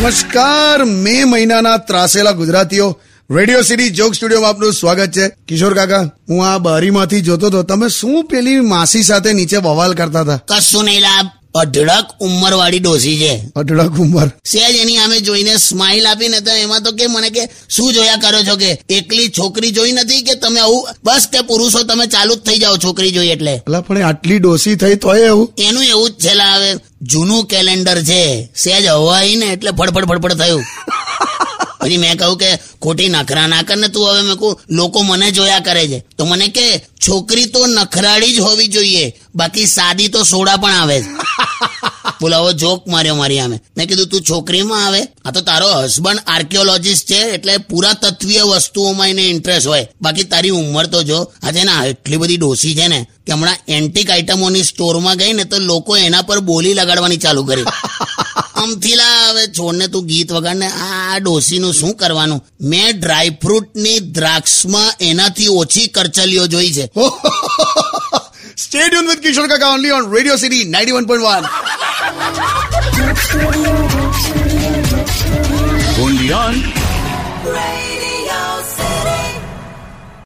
નમસ્કાર. મે મહિનાના ત્રાસેલા ગુજરાતીઓ. રેડિયો સિટી જોક સ્ટુડિયોમાં આપનું સ્વાગત છે. કિશોર કાકા, હું આ બારીમાંથી જોતો તો તમે શું પેલી માસી સાથે નીચે બવાલ કરતા હતા? કશું નહીં લાભ. અઢળક ઉંમર વાળી ડોસી છે. અઢળક ઉંમર. સેજ એની આમે જોઈને સ્માઇલ આપીને તો એમાં તો કે મને કે શું જોયા કરો છો કે? એકલી છોકરી જોઈ નથી કે તમે આવું? બસ કે પુરુષો તમે ચાલુ જ થઈ જાઓ છોકરી જોઈ એટલે. એટલે પણ આટલી ડોસી થઈ તોય એવું? એનું એવું જ છે હવે જૂનું કેલેન્ડર છે. સેજ હવાઈ ને એટલે ફડફડ ફડફડ થયું. પછી મેં કહ્યું કે ખોટી નખરા ના કર ને તું હવે મેં કહું લોકો મને જોયા કરે છે. તો મને કે છોકરી તો નખરાળી જ હોવી જોઈએ. બાકી સાદી તો સોડા પણ આવે છે. બોલાવો જોક માર્યો મારી આમે મેં કીધું તું છોકરીમાં આવે? આ તો તારો હસબન્ડ આર્કિયોલોજીસ્ટ છે એટલે પુરાતત્વીય વસ્તુઓમાં એને ઇન્ટરેસ્ટ હોય. બાકી તારી ઉંમર તો જો આજે ના એટલી બધી ડોસી છે ને કે હમણાં એન્ટિક આઇટમોની સ્ટોરમાં ગઈ ને તો લોકો એના પર બોલી લગાડવાની ચાલુ કરી. અમથીલા હવે છોડને તું ગીત વગાડને આ ડોસીનું શું કરવાનું? મેં ડ્રાયફ્રૂટની દ્રાક્ષમાં એનાથી ઓછી કરચલીઓ જોઈ છે. સ્ટેડિયમ વિથ કિશોર કાકા ઓનલી ઓન રેડિયો સિટી 91.1